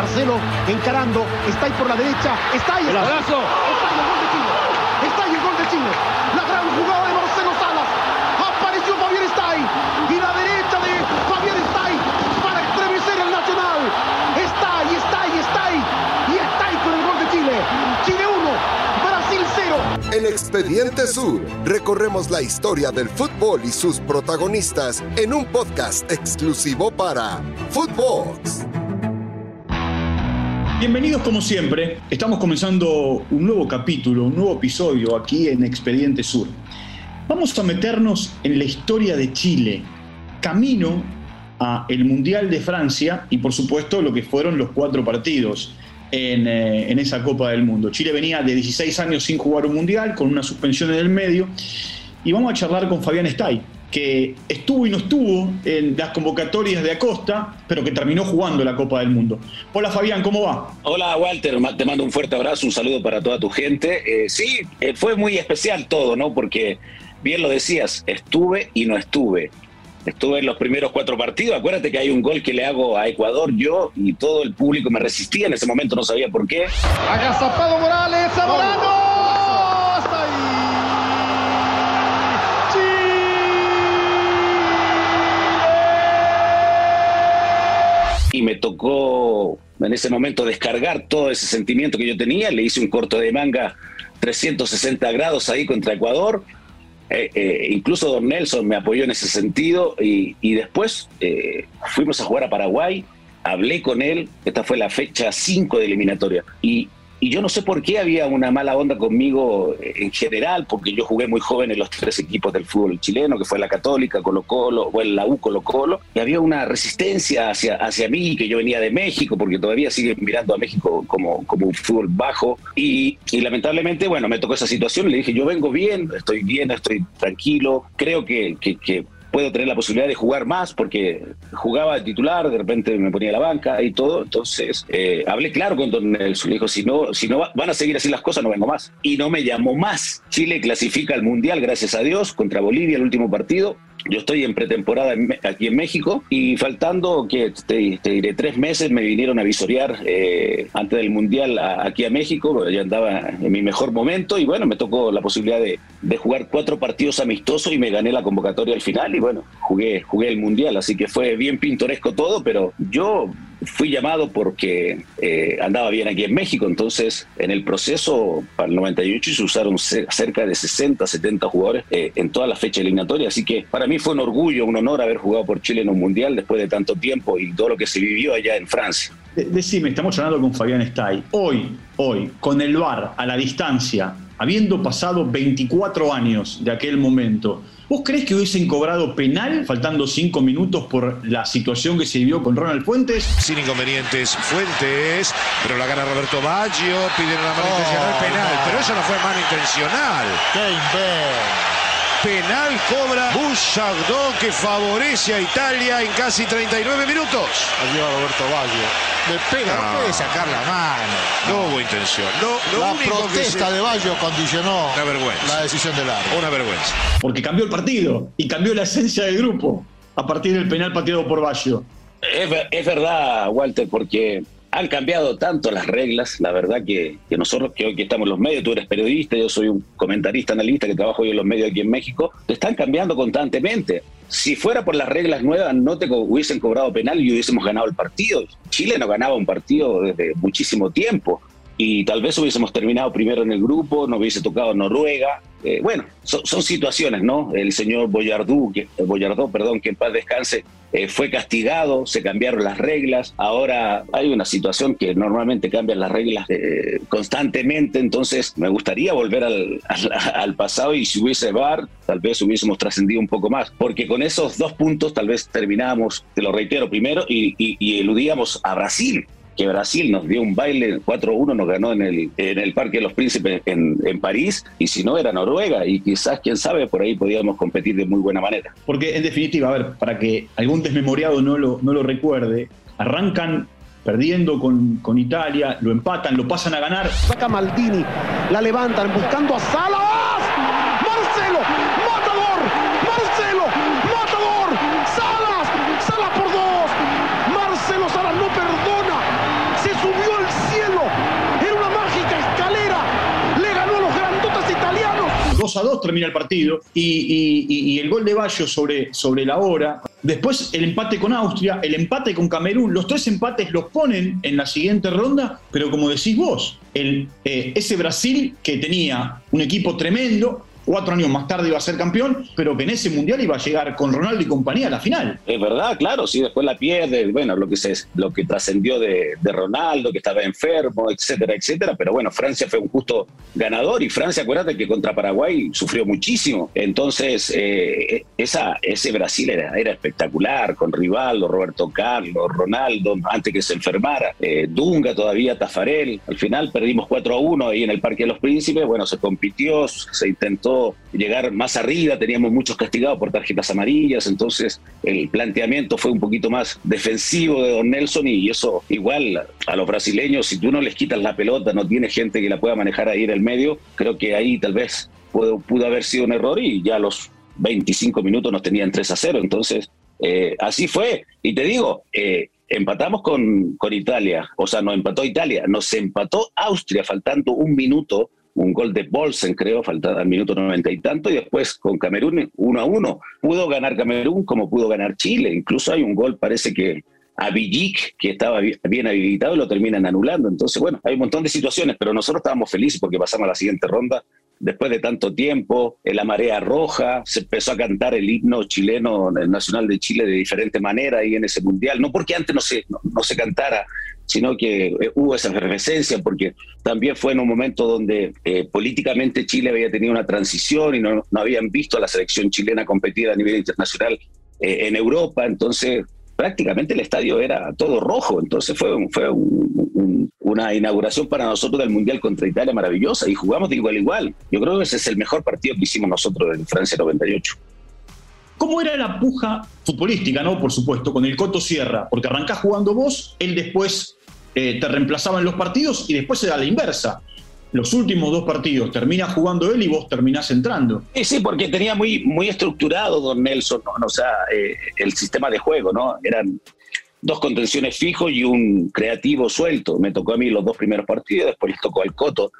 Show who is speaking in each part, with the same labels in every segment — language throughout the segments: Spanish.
Speaker 1: Marcelo encarando, está ahí por la derecha, está ahí.
Speaker 2: El abrazo.
Speaker 1: Está ahí el gol de Chile. Está ahí el gol de Chile. La gran jugada de Marcelo Salas. Apareció Fabián Stay. Y la derecha de Fabián Stay para estremecer el Nacional. Está ahí, está ahí, está ahí. Y está ahí con el gol de Chile. Chile 1, Brasil 0.
Speaker 3: En Expediente Sur recorremos la historia del fútbol y sus protagonistas en un podcast exclusivo para Footbox.
Speaker 4: Bienvenidos como siempre, estamos comenzando un nuevo capítulo, un nuevo episodio aquí en Expediente Sur. Vamos a meternos en la historia de Chile, camino a el Mundial de Francia y por supuesto lo que fueron los cuatro partidos en, eh, en esa Copa del Mundo. Chile venía de 16 años sin jugar un Mundial, con una suspensión en el medio, y vamos a charlar con Fabián Stay, que estuvo y no estuvo en las convocatorias de Acosta, pero que terminó jugando la Copa del Mundo. Hola Fabián, ¿cómo va?
Speaker 5: Hola Walter, te mando un fuerte abrazo, un saludo para toda tu gente. Eh, sí, eh, fue muy especial todo, ¿no? Porque bien lo decías, estuve y no estuve. Estuve en los primeros cuatro partidos. Acuérdate que hay un gol que le hago a Ecuador yo y todo el público me resistía. En ese momento no sabía por qué.
Speaker 1: Agazapado Morales, Zamorano.
Speaker 5: Tocó en ese momento descargar todo ese sentimiento que yo tenía. Le hice un corto de manga 360 grados ahí contra Ecuador. Eh, eh, incluso Don Nelson me apoyó en ese sentido y, y después eh, fuimos a jugar a Paraguay. Hablé con él, esta fue la fecha 5 de eliminatoria. Y, y yo no sé por qué había una mala onda conmigo en general, porque yo jugué muy joven en los tres equipos del fútbol chileno, que fue la Católica, Colo Colo, o en la U Colo Colo, y había una resistencia hacia, hacia mí, que yo venía de México, porque todavía siguen mirando a México como, como un fútbol bajo, y, y lamentablemente, bueno, me tocó esa situación, le dije, yo vengo bien, estoy bien, estoy tranquilo, creo que, que, que puedo tener la posibilidad de jugar más porque jugaba de titular, de repente me ponía a la banca y todo. Entonces eh, hablé claro con Don Nelson. Le dijo: si no, si no va- van a seguir así las cosas, no vengo más. Y no me llamó más. Chile clasifica al Mundial, gracias a Dios, contra Bolivia el último partido. Yo estoy en pretemporada aquí en México y faltando que te, te diré tres meses me vinieron a visorear eh, antes del Mundial aquí a México. Ya andaba en mi mejor momento y bueno, me tocó la posibilidad de, de jugar cuatro partidos amistosos y me gané la convocatoria al final y bueno, jugué, jugué el Mundial. Así que fue bien pintoresco todo, pero yo fui llamado porque eh, andaba bien aquí en México. Entonces, en el proceso para el 98 se usaron ce- cerca de 60, 70 jugadores eh, en toda la fecha eliminatoria. Así que para mí fue un orgullo, un honor haber jugado por Chile en un mundial después de tanto tiempo y todo lo que se vivió allá en Francia.
Speaker 4: De- Decime, estamos hablando con Fabián Stay. Hoy, hoy, con el VAR a la distancia, habiendo pasado 24 años de aquel momento, ¿vos crees que hubiesen cobrado penal faltando 5 minutos por la situación que se vivió con Ronald Fuentes?
Speaker 6: sin inconvenientes Fuentes, pero la gana Roberto Baggio, pidieron la mano
Speaker 7: Oh,
Speaker 6: intencional penal,
Speaker 7: no.
Speaker 6: pero eso no fue mano intencional.
Speaker 7: ¡Qué invento!
Speaker 6: Penal cobra Bouchardon que favorece a Italia en casi 39 minutos.
Speaker 7: Allí va Roberto Baggio. Le pega, no,
Speaker 6: No.
Speaker 7: puede sacar la mano.
Speaker 6: No hubo intención. Lo, lo
Speaker 7: la
Speaker 6: único que
Speaker 7: protesta
Speaker 6: se-
Speaker 7: de Baggio condicionó
Speaker 6: Una vergüenza.
Speaker 7: la decisión del árbitro.
Speaker 6: Una vergüenza.
Speaker 4: Porque cambió el partido y cambió la esencia del grupo a partir del penal pateado por Baggio.
Speaker 5: Es, es verdad, Walter, porque han cambiado tanto las reglas, la verdad que, nosotros que hoy que estamos en los medios, tú eres periodista, yo soy un comentarista, analista que trabajo hoy en los medios aquí en México, te están cambiando constantemente. Si fuera por las reglas nuevas, no te hubiesen cobrado penal y hubiésemos ganado el partido. Chile no ganaba un partido desde muchísimo tiempo y tal vez hubiésemos terminado primero en el grupo, nos hubiese tocado Noruega. Eh, bueno, son, situaciones, ¿no? El señor Boyardú, que, eh, Boyardó, perdón, que en paz descanse, eh, fue castigado, se cambiaron las reglas. Ahora hay una situación que normalmente cambian las reglas constantemente, entonces me gustaría volver al pasado y si hubiese VAR, tal vez hubiésemos trascendido un poco más, porque con esos dos puntos tal vez terminábamos, te lo reitero, primero y, y- y eludíamos a Brasil que Brasil nos dio un baile 4-1, nos ganó en el, en el Parque de los Príncipes en, en París, y si no era Noruega, y quizás, quién sabe, por ahí podíamos competir de muy buena manera.
Speaker 4: Porque en definitiva, a ver, para que algún desmemoriado no lo, no lo recuerde, arrancan perdiendo con, con Italia, lo empatan, lo pasan a ganar.
Speaker 1: Saca Maldini, la levantan buscando a Salas. Marcelo, matador, Marcelo, matador, Salas, Salas por dos. Marcelo Salas no perdona. Se
Speaker 4: 2 a 2 termina el partido y, el gol de Bayo sobre, sobre la hora. Después el empate con Austria, el empate con Camerún, los tres empates los ponen en la siguiente ronda, pero como decís vos, eh, ese Brasil que tenía un equipo tremendo, cuatro años más tarde iba a ser campeón, pero que en ese mundial iba a llegar con Ronaldo y compañía a la final.
Speaker 5: Es verdad, claro, sí, después la pierde, bueno, lo que se, lo que trascendió de, de Ronaldo, que estaba enfermo, etcétera, etcétera, pero bueno, Francia fue un justo ganador y Francia, acuérdate que contra Paraguay sufrió muchísimo, entonces eh, esa, ese Brasil era, era espectacular, con Rivaldo, Roberto Carlos, Ronaldo, antes que se enfermara, eh, Dunga todavía, Tafarel, al final perdimos 4 a 1 ahí en el Parque de los Príncipes, bueno, se compitió, se intentó llegar más arriba, teníamos muchos castigados por tarjetas amarillas, entonces el planteamiento fue un poquito más defensivo de Don Nelson y eso igual a los brasileños, si tú no les quitas la pelota, no tienes gente que la pueda manejar ahí en el medio, creo que ahí tal vez pudo, haber sido un error y ya los 25 minutos nos tenían 3 a 0, entonces eh, así fue. Y te digo, eh, empatamos con, con Italia, o sea, nos empató Italia, nos empató Austria faltando un minuto, un gol de Bolsen, creo, faltaba al minuto noventa y tanto, y después con Camerún uno a uno. Pudo ganar Camerún como pudo ganar Chile, incluso hay un gol, parece que a Villic, que estaba bi- bien habilitado, y lo terminan anulando. Entonces, bueno, hay un montón de situaciones, pero nosotros estábamos felices porque pasamos a la siguiente ronda después de tanto tiempo, en la marea roja, se empezó a cantar el himno chileno, el nacional de Chile de diferente manera ahí en ese mundial, no porque antes no se, no, no se cantara, sino que eh, hubo esa efervescencia, porque también fue en un momento donde eh, políticamente Chile había tenido una transición y no, no habían visto a la selección chilena competir a nivel internacional eh, en Europa, entonces prácticamente el estadio era todo rojo, entonces fue, fue un- un- una inauguración para nosotros del Mundial contra Italia maravillosa y jugamos de igual a igual. Yo creo que ese es el mejor partido que hicimos nosotros en Francia 98.
Speaker 4: ¿Cómo era la puja futbolística, no? Por supuesto, con el Coto Sierra, porque arrancás jugando vos, él después eh, te reemplazaba en los partidos y después se da la inversa. Los últimos dos partidos termina jugando él y vos terminás entrando.
Speaker 5: Sí, sí, porque tenía muy, muy estructurado Don Nelson, ¿no? o sea, eh, el sistema de juego, ¿no? Eran dos contenciones fijos y un creativo suelto. Me tocó a mí los dos primeros partidos, después les tocó al Coto.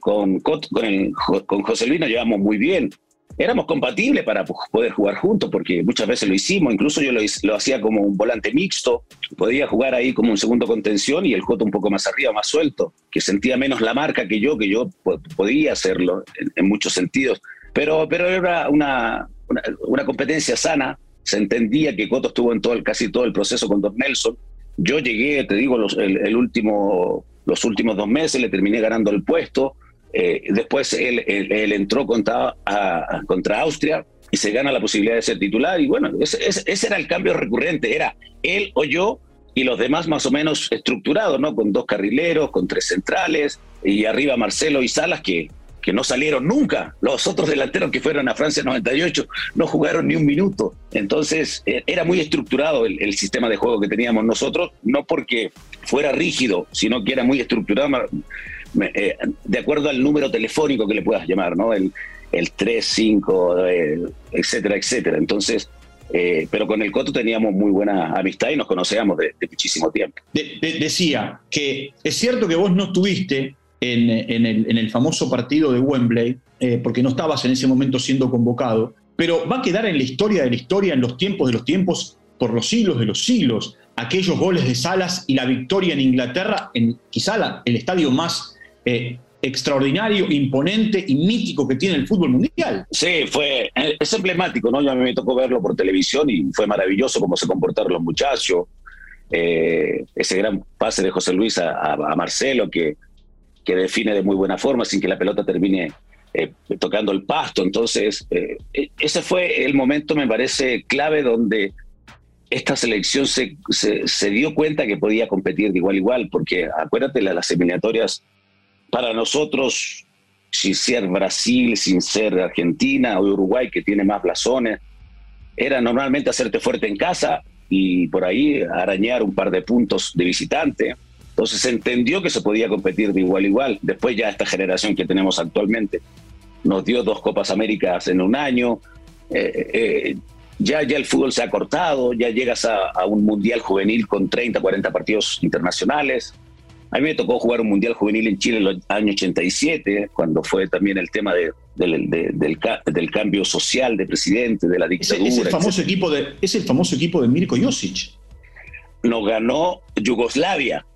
Speaker 5: Con, Coto- con, el- con José Luis nos llevamos muy bien. Éramos compatibles para poder jugar juntos, porque muchas veces lo hicimos, incluso yo lo, hacía como un volante mixto, podía jugar ahí como un segundo contención y el Coto un poco más arriba, más suelto, que sentía menos la marca que yo, que yo po- podía hacerlo en, muchos sentidos. Pero, pero era una, una, competencia sana, se entendía que Coto estuvo en todo el, casi todo el proceso con Don Nelson. Yo llegué, te digo, el último, los últimos dos meses, le terminé ganando el puesto. Eh, después él, entró contra, contra Austria y se gana la posibilidad de ser titular. Y bueno, ese, era el cambio recurrente, era él o yo y los demás más o menos estructurados, ¿no? Con dos carrileros, con tres centrales y arriba Marcelo y Salas que, que no salieron nunca. Los otros delanteros que fueron a Francia 98 no jugaron ni un minuto. Entonces eh, era muy estructurado el, sistema de juego que teníamos nosotros, no porque fuera rígido, sino que era muy estructurado eh, de acuerdo al número telefónico que le puedas llamar, ¿no? El, el 3, 5, eh, etcétera, etcétera. Entonces, eh, pero con el Coto teníamos muy buena amistad y nos conocíamos de, muchísimo tiempo.
Speaker 4: De- de- decía que es cierto que vos no estuviste en, el, famoso partido de Wembley, eh, porque no estabas en ese momento siendo convocado, pero va a quedar en la historia de la historia, en los tiempos de los tiempos, por los siglos de los siglos, aquellos goles de Salas y la victoria en Inglaterra, en quizá el estadio más eh, extraordinario, imponente y mítico que tiene el fútbol mundial.
Speaker 5: Sí, fue, eh, es emblemático, ¿no? Yo a mí me tocó verlo por televisión y fue maravilloso cómo se comportaron los muchachos. Eh, ese gran pase de José Luis a, Marcelo que, que define de muy buena forma sin que la pelota termine tocando el pasto. Entonces, eh, ese fue el momento, me parece, clave donde esta selección se, se, dio cuenta que podía competir de igual a igual, porque acuérdate, la- las eliminatorias para nosotros, sin ser Brasil, sin ser Argentina o Uruguay, que tiene más blasones, era normalmente hacerte fuerte en casa y por ahí arañar un par de puntos de visitante. Entonces se entendió que se podía competir de igual a igual. Después ya esta generación que tenemos actualmente nos dio dos Copas Américas en un año. Eh, eh, ya, ya el fútbol se ha cortado, ya llegas a, a un mundial juvenil con 30, 40 partidos internacionales. A mí me tocó jugar un Mundial Juvenil en Chile en los años 87, cuando fue también el tema de, del, de, del, del, cambio social de presidente, de la dictadura.
Speaker 4: Es, el famoso, equipo de, es el famoso equipo de Mirko Josic.
Speaker 5: Nos ganó Yugoslavia.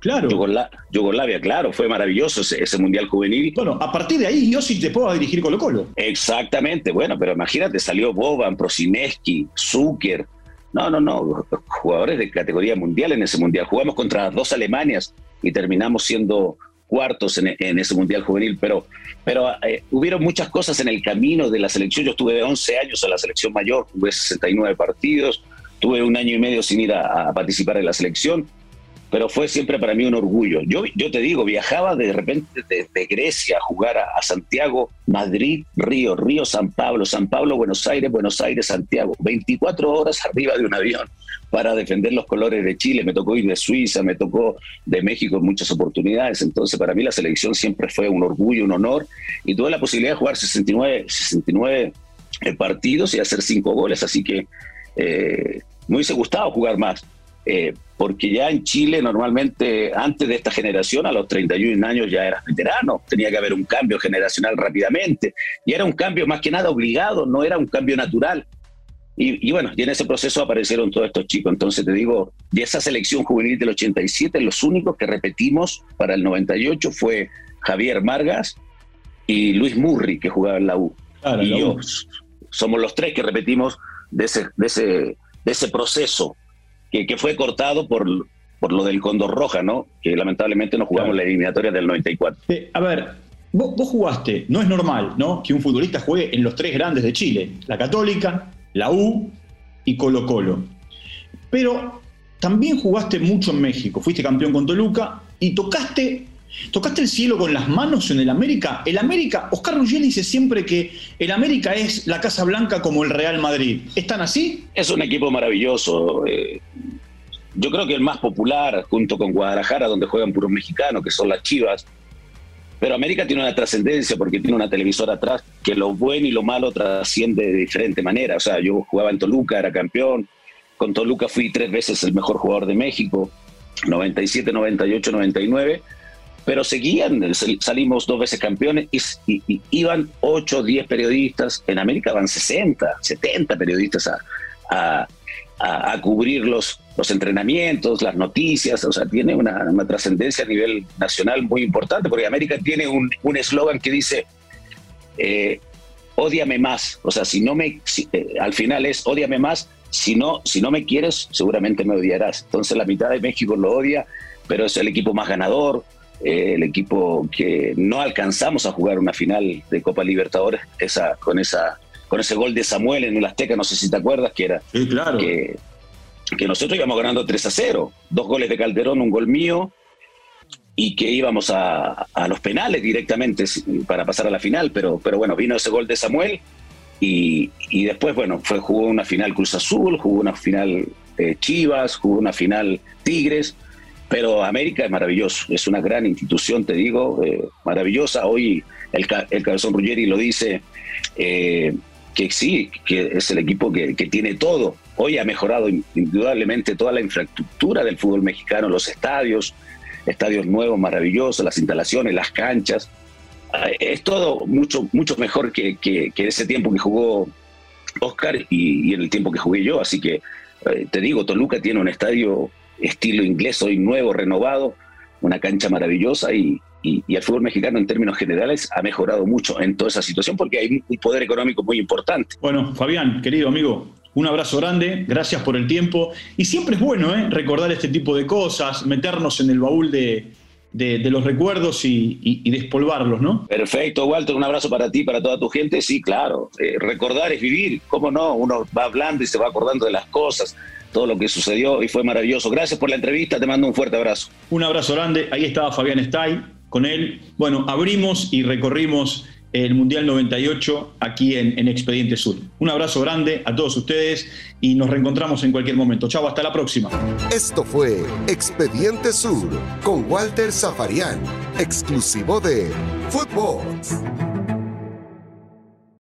Speaker 4: Claro.
Speaker 5: Yugosla Yugoslavia, claro, fue maravilloso ese, ese, Mundial Juvenil.
Speaker 4: Bueno, a partir de ahí Josic te puedo dirigir Colo Colo.
Speaker 5: Exactamente, bueno, pero imagínate, salió Boban, Prosineski, Zucker. No, no, no, jugadores de categoría mundial en ese Mundial. Jugamos contra las dos Alemanias y terminamos siendo cuartos en, en ese Mundial Juvenil, pero, pero eh, hubieron muchas cosas en el camino de la selección. Yo estuve 11 años en la selección mayor, jugué 69 partidos, tuve un año y medio sin ir a, a participar en la selección pero fue siempre para mí un orgullo. Yo, yo te digo, viajaba de repente de, de Grecia a jugar a, Santiago, Madrid, Río, Río, San Pablo, San Pablo, Buenos Aires, Buenos Aires, Santiago. 24 horas arriba de un avión para defender los colores de Chile. Me tocó ir de Suiza, me tocó de México en muchas oportunidades. Entonces, para mí la selección siempre fue un orgullo, un honor. Y tuve la posibilidad de jugar 69, 69 partidos y hacer cinco goles. Así que eh, me hubiese gustado jugar más eh, porque ya en Chile normalmente antes de esta generación, a los 31 años ya eras veterano, tenía que haber un cambio generacional rápidamente, y era un cambio más que nada obligado, no era un cambio natural. Y, y, bueno, y en ese proceso aparecieron todos estos chicos. Entonces te digo, de esa selección juvenil del 87, los únicos que repetimos para el 98 fue Javier Margas y Luis Murri, que jugaba en la U.
Speaker 4: Claro,
Speaker 5: y
Speaker 4: la
Speaker 5: yo,
Speaker 4: U.
Speaker 5: somos los tres que repetimos de ese, de ese, de ese proceso que, que, fue cortado por, por lo del Condor Roja, ¿no? Que lamentablemente no jugamos
Speaker 4: Claro.
Speaker 5: la eliminatoria del 94.
Speaker 4: Eh, a ver, vos, vos jugaste, no es normal, ¿no? Que un futbolista juegue en los tres grandes de Chile, la Católica, la U y Colo Colo. Pero también jugaste mucho en México, fuiste campeón con Toluca y tocaste, tocaste el cielo con las manos en el América. El América, Oscar Ruggeri dice siempre que el América es la Casa Blanca como el Real Madrid. ¿Están así?
Speaker 5: Es un equipo maravilloso. eh, yo creo que el más popular, junto con Guadalajara, donde juegan puros mexicanos, que son las Chivas. Pero América tiene una trascendencia porque tiene una televisora atrás que lo bueno y lo malo trasciende de diferente manera. O sea, yo jugaba en Toluca, era campeón. Con Toluca fui tres veces el mejor jugador de México, 97, 98, 99. Pero seguían, sal- salimos dos veces campeones y, y- y iban 8, 10 periodistas. En América van 60, 70 periodistas a, a- cubrir los, los entrenamientos, las noticias, o sea, tiene una, trascendencia a nivel nacional muy importante, porque América tiene un eslogan que dice, eh, más, o sea, si no me, eh, al final es, ódiame más, si no, si no me quieres, seguramente me odiarás. Entonces la mitad de México lo odia, pero es el equipo más ganador, eh, el equipo que no alcanzamos a jugar una final de Copa Libertadores esa, con, esa, con ese gol de Samuel en el Azteca, no sé si te acuerdas, que era
Speaker 4: Sí, claro.
Speaker 5: que, que nosotros íbamos ganando 3 a 0, dos goles de Calderón, un gol mío, y que íbamos a, a los penales directamente para pasar a la final, pero, pero bueno, vino ese gol de Samuel y, y después, bueno, fue, jugó una final Cruz Azul, jugó una final eh, Chivas, jugó una final Tigres, pero América es maravilloso, es una gran institución, te digo, eh, maravillosa. Hoy el, el Cabezón Ruggeri lo dice, eh, que sí, que es el equipo que, que tiene todo. Hoy ha mejorado in- indudablemente toda la infraestructura del fútbol mexicano, los estadios, estadios nuevos, maravillosos, las instalaciones, las canchas. Ah, Es todo mucho, mucho mejor que, que, que ese tiempo que jugó Oscar y, y en el tiempo que jugué yo. Así que eh, te digo, Toluca tiene un estadio estilo inglés hoy nuevo, renovado, una cancha maravillosa y, y, y el fútbol mexicano en términos generales ha mejorado mucho en toda esa situación porque hay un poder económico muy importante.
Speaker 4: Bueno, Fabián, querido amigo, un abrazo grande, gracias por el tiempo. Y siempre es bueno ¿eh? recordar este tipo de cosas, meternos en el baúl de, de- de los recuerdos y, y- y despolvarlos, ¿no?
Speaker 5: Perfecto, Walter, un abrazo para ti, para toda tu gente. Sí, claro, eh, recordar es vivir, ¿cómo no? Uno va hablando y se va acordando de las cosas, todo lo que sucedió y fue maravilloso. Gracias por la entrevista, te mando un fuerte abrazo.
Speaker 4: Un abrazo grande, ahí estaba Fabián Stay con él. Bueno, abrimos y recorrimos el Mundial 98 aquí en, en Expediente Sur. Un abrazo grande a todos ustedes y nos reencontramos en cualquier momento. Chao, hasta la próxima.
Speaker 3: Esto fue Expediente Sur con Walter Zafarian, exclusivo de Footbox.